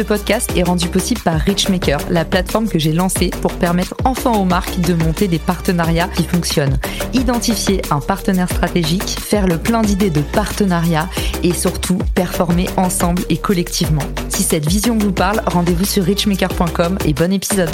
Ce podcast est rendu possible par Richmaker, la plateforme que j'ai lancée pour permettre enfin aux marques de monter des partenariats qui fonctionnent. Identifier un partenaire stratégique, faire le plein d'idées de partenariat et surtout performer ensemble et collectivement. Si cette vision vous parle, rendez-vous sur richmaker.com et bon épisode.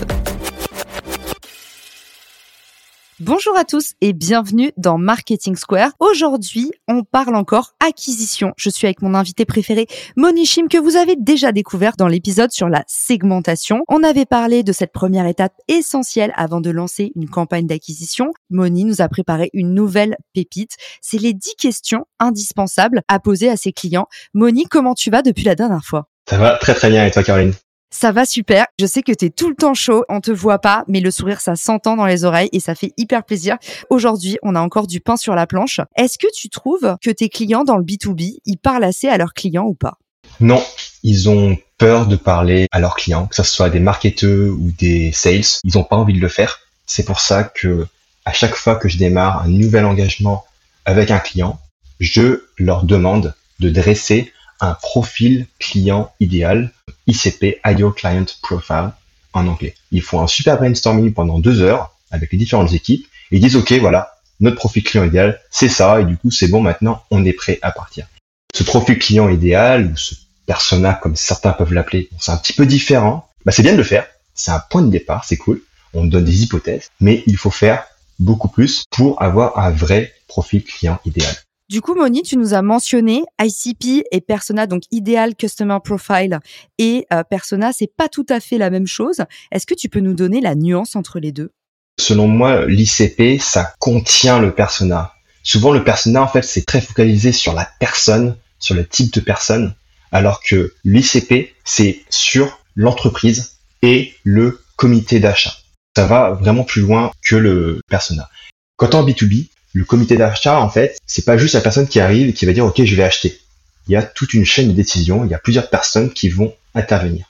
Bonjour à tous et bienvenue dans Marketing Square. Aujourd'hui, on parle encore acquisition. Je suis avec mon invité préféré, Moni Chim, que vous avez déjà découvert dans l'épisode sur la segmentation. On avait parlé de cette première étape essentielle avant de lancer une campagne d'acquisition. Moni nous a préparé une nouvelle pépite. C'est les 10 questions indispensables à poser à ses clients. Moni, comment tu vas depuis la dernière fois? Ça va très très bien et toi Caroline? Ça va super. Je sais que tu es tout le temps chaud. On te voit pas, mais le sourire, ça s'entend dans les oreilles et ça fait hyper plaisir. Aujourd'hui, on a encore du pain sur la planche. Est-ce que tu trouves que tes clients dans le B2B, ils parlent assez à leurs clients ou pas? Non, ils ont peur de parler à leurs clients, que ce soit des marketeurs ou des sales. Ils n'ont pas envie de le faire. C'est pour ça que à chaque fois que je démarre un nouvel engagement avec un client, je leur demande de dresser un profil client idéal, ICP, Ideal Client Profile en anglais. Ils font un super brainstorming pendant deux heures avec les différentes équipes et ils disent ok voilà notre profil client idéal c'est ça et du coup c'est bon maintenant on est prêt à partir. Ce profil client idéal ou ce persona comme certains peuvent l'appeler, c'est un petit peu différent. Bah, c'est bien de le faire, c'est un point de départ, c'est cool. On donne des hypothèses, mais il faut faire beaucoup plus pour avoir un vrai profil client idéal. Du coup, Moni, tu nous as mentionné ICP et Persona, donc Ideal Customer Profile et euh, Persona, c'est pas tout à fait la même chose. Est-ce que tu peux nous donner la nuance entre les deux? Selon moi, l'ICP, ça contient le persona. Souvent, le persona, en fait, c'est très focalisé sur la personne, sur le type de personne, alors que l'ICP, c'est sur l'entreprise et le comité d'achat. Ça va vraiment plus loin que le persona. Quand en B2B, le comité d'achat, en fait, c'est pas juste la personne qui arrive et qui va dire OK, je vais acheter. Il y a toute une chaîne de décision, il y a plusieurs personnes qui vont intervenir.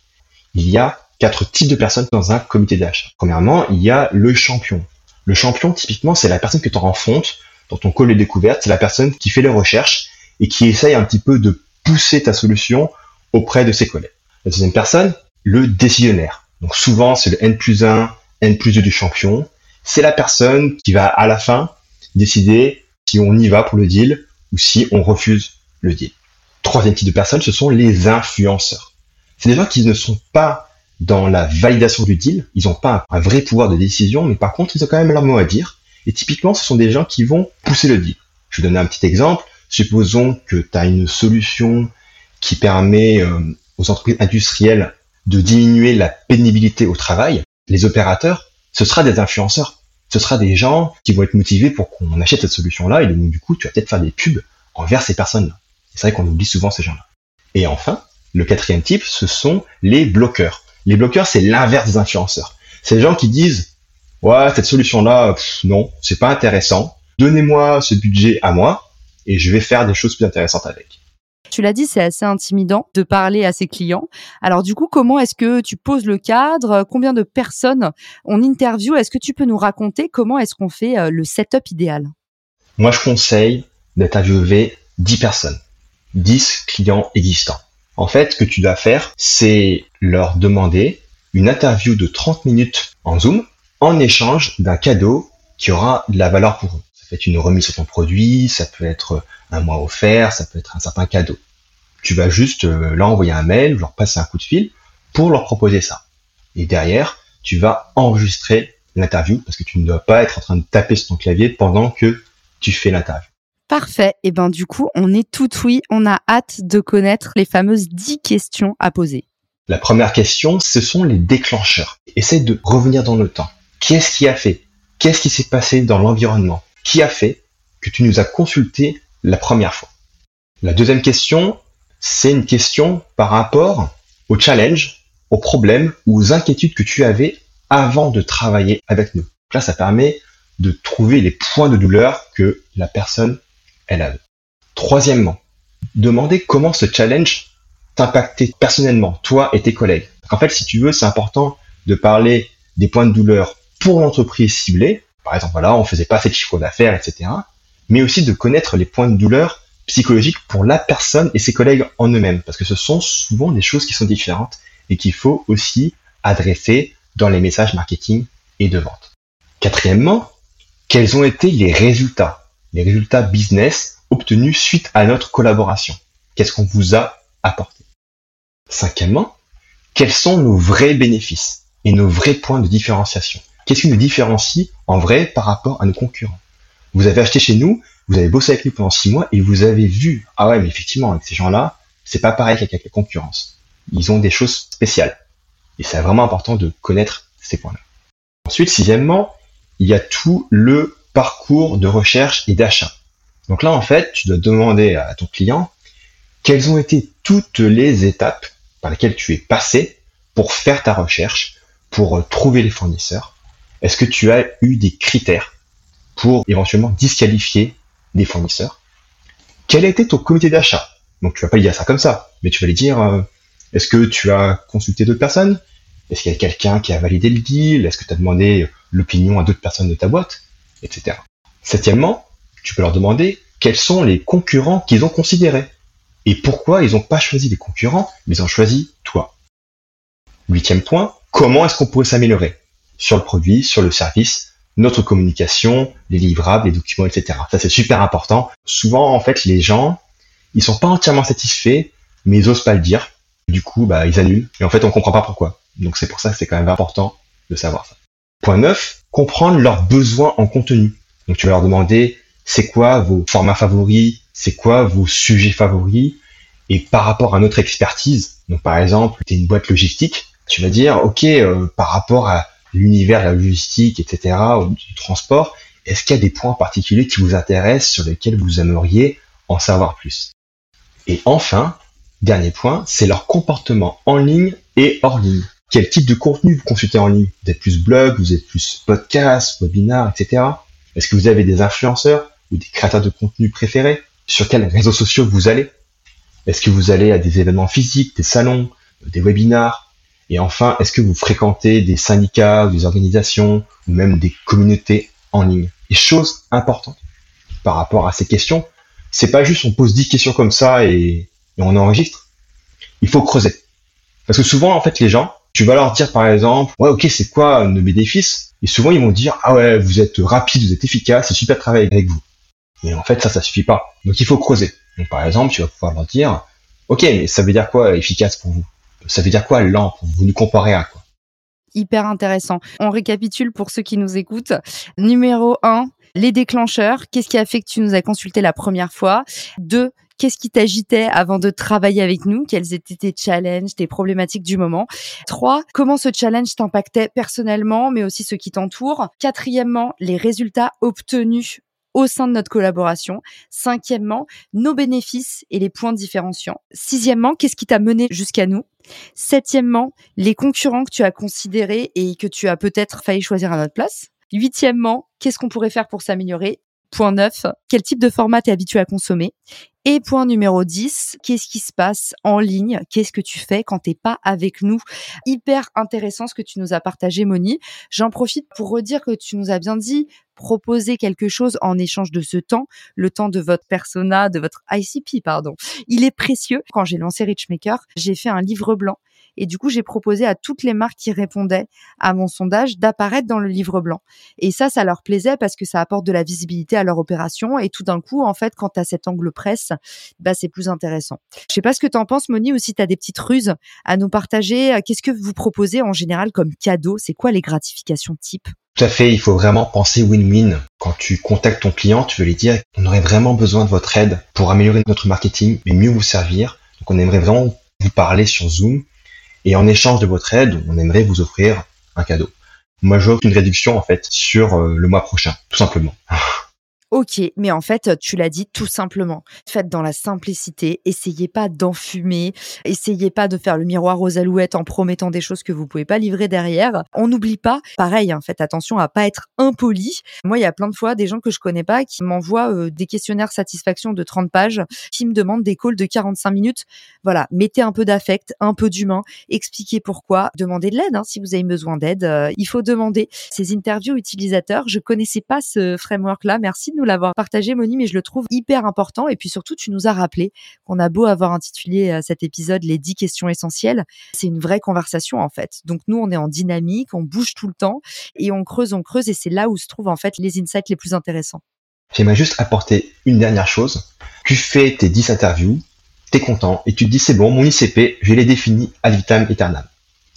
Il y a quatre types de personnes dans un comité d'achat. Premièrement, il y a le champion. Le champion, typiquement, c'est la personne que tu rencontres dans ton call de découverte, c'est la personne qui fait les recherches et qui essaye un petit peu de pousser ta solution auprès de ses collègues. La deuxième personne, le décisionnaire. Donc souvent, c'est le N plus 1, N plus 2 du champion. C'est la personne qui va à la fin décider si on y va pour le deal ou si on refuse le deal. Troisième type de personnes, ce sont les influenceurs. C'est des gens qui ne sont pas dans la validation du deal, ils n'ont pas un vrai pouvoir de décision, mais par contre, ils ont quand même leur mot à dire. Et typiquement, ce sont des gens qui vont pousser le deal. Je vais donner un petit exemple. Supposons que tu as une solution qui permet euh, aux entreprises industrielles de diminuer la pénibilité au travail. Les opérateurs, ce sera des influenceurs ce sera des gens qui vont être motivés pour qu'on achète cette solution-là, et donc du coup, tu vas peut-être faire des pubs envers ces personnes-là. C'est vrai qu'on oublie souvent ces gens-là. Et enfin, le quatrième type, ce sont les bloqueurs. Les bloqueurs, c'est l'inverse des influenceurs. C'est les gens qui disent, ouais, cette solution-là, non, c'est pas intéressant. Donnez-moi ce budget à moi, et je vais faire des choses plus intéressantes avec. Tu l'as dit, c'est assez intimidant de parler à ses clients. Alors du coup, comment est-ce que tu poses le cadre? Combien de personnes on interview? Est-ce que tu peux nous raconter comment est-ce qu'on fait euh, le setup idéal? Moi, je conseille d'interviewer 10 personnes, 10 clients existants. En fait, ce que tu dois faire, c'est leur demander une interview de 30 minutes en Zoom en échange d'un cadeau qui aura de la valeur pour eux. Ça peut être une remise sur ton produit, ça peut être un mois offert, ça peut être un certain cadeau. Tu vas juste euh, leur envoyer un mail, leur passer un coup de fil pour leur proposer ça. Et derrière, tu vas enregistrer l'interview parce que tu ne dois pas être en train de taper sur ton clavier pendant que tu fais l'interview. Parfait. Et ben du coup, on est tout oui. On a hâte de connaître les fameuses 10 questions à poser. La première question, ce sont les déclencheurs. Essaye de revenir dans le temps. Qu'est-ce qui a fait? Qu'est-ce qui s'est passé dans l'environnement? Qui a fait que tu nous as consulté la première fois? La deuxième question, c'est une question par rapport au challenge, aux problèmes ou aux inquiétudes que tu avais avant de travailler avec nous. Là, ça permet de trouver les points de douleur que la personne, elle a. Troisièmement, demandez comment ce challenge t'impactait personnellement, toi et tes collègues. En fait, si tu veux, c'est important de parler des points de douleur pour l'entreprise ciblée. Par exemple, voilà, on faisait pas assez de chiffre d'affaires, etc. Mais aussi de connaître les points de douleur psychologiques pour la personne et ses collègues en eux-mêmes. Parce que ce sont souvent des choses qui sont différentes et qu'il faut aussi adresser dans les messages marketing et de vente. Quatrièmement, quels ont été les résultats, les résultats business obtenus suite à notre collaboration? Qu'est-ce qu'on vous a apporté? Cinquièmement, quels sont nos vrais bénéfices et nos vrais points de différenciation? Qu'est-ce qui nous différencie en vrai par rapport à nos concurrents? Vous avez acheté chez nous, vous avez bossé avec nous pendant six mois et vous avez vu, ah ouais, mais effectivement, avec ces gens-là, c'est pas pareil qu'avec la concurrence. Ils ont des choses spéciales. Et c'est vraiment important de connaître ces points-là. Ensuite, sixièmement, il y a tout le parcours de recherche et d'achat. Donc là, en fait, tu dois demander à ton client quelles ont été toutes les étapes par lesquelles tu es passé pour faire ta recherche, pour trouver les fournisseurs. Est-ce que tu as eu des critères pour éventuellement disqualifier des fournisseurs. Quel a été ton comité d'achat? Donc tu vas pas lui dire ça comme ça, mais tu vas lui dire euh, est-ce que tu as consulté d'autres personnes? Est-ce qu'il y a quelqu'un qui a validé le deal? Est-ce que tu as demandé l'opinion à d'autres personnes de ta boîte? Etc. Septièmement, tu peux leur demander quels sont les concurrents qu'ils ont considérés. Et pourquoi ils n'ont pas choisi les concurrents, mais ils ont choisi toi? Huitième point, comment est-ce qu'on pourrait s'améliorer? Sur le produit, sur le service, notre communication, les livrables, les documents, etc. Ça c'est super important. Souvent en fait les gens, ils sont pas entièrement satisfaits, mais ils osent pas le dire. Du coup, bah, ils annulent. Et en fait, on comprend pas pourquoi. Donc c'est pour ça que c'est quand même important de savoir ça. Point 9, comprendre leurs besoins en contenu. Donc tu vas leur demander c'est quoi vos formats favoris, c'est quoi vos sujets favoris, et par rapport à notre expertise, donc par exemple, tu es une boîte logistique, tu vas dire, ok, euh, par rapport à l'univers la logistique, etc., ou du transport, est-ce qu'il y a des points particuliers qui vous intéressent, sur lesquels vous aimeriez en savoir plus? Et enfin, dernier point, c'est leur comportement en ligne et hors ligne. Quel type de contenu vous consultez en ligne? Vous êtes plus blog, vous êtes plus podcast, webinar, etc. Est-ce que vous avez des influenceurs ou des créateurs de contenu préférés? Sur quels réseaux sociaux vous allez? Est-ce que vous allez à des événements physiques, des salons, des webinars? Et enfin, est-ce que vous fréquentez des syndicats des organisations ou même des communautés en ligne? Et chose importante par rapport à ces questions, c'est pas juste on pose 10 questions comme ça et, et on enregistre. Il faut creuser. Parce que souvent, en fait, les gens, tu vas leur dire par exemple, ouais, ok, c'est quoi nos bénéfices? Et souvent, ils vont dire, ah ouais, vous êtes rapide, vous êtes efficace, c'est super de travailler avec vous. Mais en fait, ça, ça suffit pas. Donc, il faut creuser. Donc, par exemple, tu vas pouvoir leur dire, ok, mais ça veut dire quoi efficace pour vous? Ça veut dire quoi lent Vous nous comparez à quoi? Hyper intéressant. On récapitule pour ceux qui nous écoutent. Numéro 1, les déclencheurs. Qu'est-ce qui a fait que tu nous as consulté la première fois? 2. Qu'est-ce qui t'agitait avant de travailler avec nous? Quels étaient tes challenges, tes problématiques du moment? Trois, comment ce challenge t'impactait personnellement, mais aussi ceux qui t'entourent? Quatrièmement, les résultats obtenus au sein de notre collaboration. Cinquièmement, nos bénéfices et les points différenciants. Sixièmement, qu'est-ce qui t'a mené jusqu'à nous? Septièmement, les concurrents que tu as considérés et que tu as peut-être failli choisir à notre place. Huitièmement, qu'est-ce qu'on pourrait faire pour s'améliorer? Point 9, quel type de format t'es habitué à consommer? Et point numéro 10, qu'est-ce qui se passe en ligne? Qu'est-ce que tu fais quand t'es pas avec nous? Hyper intéressant ce que tu nous as partagé, Moni. J'en profite pour redire que tu nous as bien dit proposer quelque chose en échange de ce temps, le temps de votre persona, de votre ICP, pardon. Il est précieux. Quand j'ai lancé Richmaker, j'ai fait un livre blanc et du coup, j'ai proposé à toutes les marques qui répondaient à mon sondage d'apparaître dans le livre blanc. Et ça, ça leur plaisait parce que ça apporte de la visibilité à leur opération. Et tout d'un coup, en fait, quand tu as cet angle presse, bah, c'est plus intéressant. Je sais pas ce que tu en penses, Moni, ou si tu as des petites ruses à nous partager. Qu'est-ce que vous proposez en général comme cadeau? C'est quoi les gratifications type? Tout à fait, il faut vraiment penser win-win. Quand tu contactes ton client, tu veux lui dire on aurait vraiment besoin de votre aide pour améliorer notre marketing, mais mieux vous servir. Donc on aimerait vraiment vous parler sur Zoom et en échange de votre aide, on aimerait vous offrir un cadeau. Moi, j'offre une réduction en fait sur euh, le mois prochain, tout simplement. Ok, mais en fait, tu l'as dit tout simplement. Faites dans la simplicité. Essayez pas d'enfumer. Essayez pas de faire le miroir aux alouettes en promettant des choses que vous pouvez pas livrer derrière. On n'oublie pas. Pareil, hein, faites attention à pas être impoli. Moi, il y a plein de fois des gens que je connais pas qui m'envoient euh, des questionnaires satisfaction de 30 pages, qui me demandent des calls de 45 minutes. Voilà, mettez un peu d'affect, un peu d'humain. Expliquez pourquoi. Demandez de l'aide hein, si vous avez besoin d'aide. Euh, il faut demander. Ces interviews utilisateurs, je connaissais pas ce framework-là. Merci nous l'avoir partagé, Moni, mais je le trouve hyper important. Et puis surtout, tu nous as rappelé qu'on a beau avoir intitulé euh, cet épisode les 10 questions essentielles. C'est une vraie conversation, en fait. Donc, nous, on est en dynamique, on bouge tout le temps et on creuse, on creuse. Et c'est là où se trouvent, en fait, les insights les plus intéressants. J'aimerais juste apporter une dernière chose. Tu fais tes 10 interviews, t'es content et tu te dis c'est bon, mon ICP, je l'ai défini ad vitam aeternam.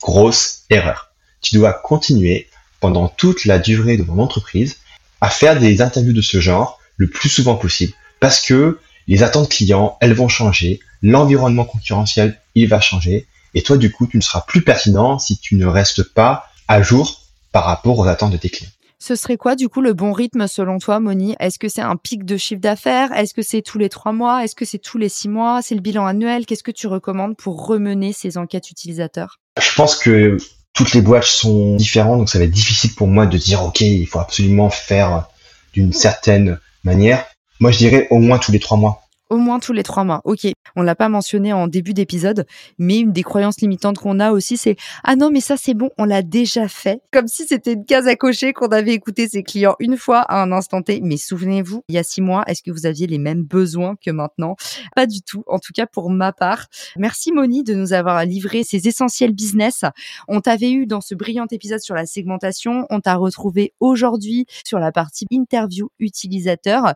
Grosse erreur. Tu dois continuer pendant toute la durée de mon entreprise à faire des interviews de ce genre le plus souvent possible. Parce que les attentes clients, elles vont changer, l'environnement concurrentiel, il va changer et toi du coup, tu ne seras plus pertinent si tu ne restes pas à jour par rapport aux attentes de tes clients. Ce serait quoi du coup le bon rythme selon toi, Moni? Est-ce que c'est un pic de chiffre d'affaires? Est-ce que c'est tous les trois mois? Est-ce que c'est tous les six mois? C'est le bilan annuel? Qu'est-ce que tu recommandes pour remener ces enquêtes utilisateurs? Je pense que toutes les boîtes sont différentes, donc ça va être difficile pour moi de dire ok, il faut absolument faire d'une certaine manière. Moi, je dirais au moins tous les trois mois. Au moins tous les trois mois. Ok. On l'a pas mentionné en début d'épisode, mais une des croyances limitantes qu'on a aussi, c'est ah non mais ça c'est bon, on l'a déjà fait. Comme si c'était une case à cocher qu'on avait écouté ses clients une fois à un instant T. Mais souvenez-vous, il y a six mois, est-ce que vous aviez les mêmes besoins que maintenant? Pas du tout. En tout cas pour ma part. Merci Moni de nous avoir livré ces essentiels business. On t'avait eu dans ce brillant épisode sur la segmentation. On t'a retrouvé aujourd'hui sur la partie interview utilisateur.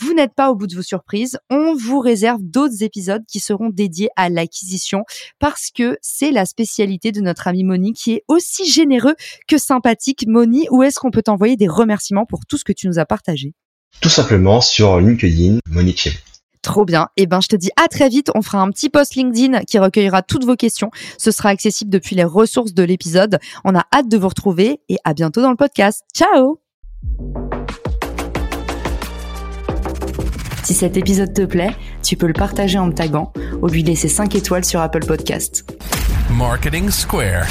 Vous n'êtes pas au bout de vos surprises. On vous réserve d'autres épisodes qui seront dédiés à l'acquisition parce que c'est la spécialité de notre ami Moni qui est aussi généreux que sympathique. Moni, où est-ce qu'on peut t'envoyer des remerciements pour tout ce que tu nous as partagé? Tout simplement sur LinkedIn, Moni Chim. Trop bien. Eh ben, je te dis à très vite. On fera un petit post LinkedIn qui recueillera toutes vos questions. Ce sera accessible depuis les ressources de l'épisode. On a hâte de vous retrouver et à bientôt dans le podcast. Ciao! Si cet épisode te plaît, tu peux le partager en me taguant ou lui laisser 5 étoiles sur Apple Podcast. Marketing Square.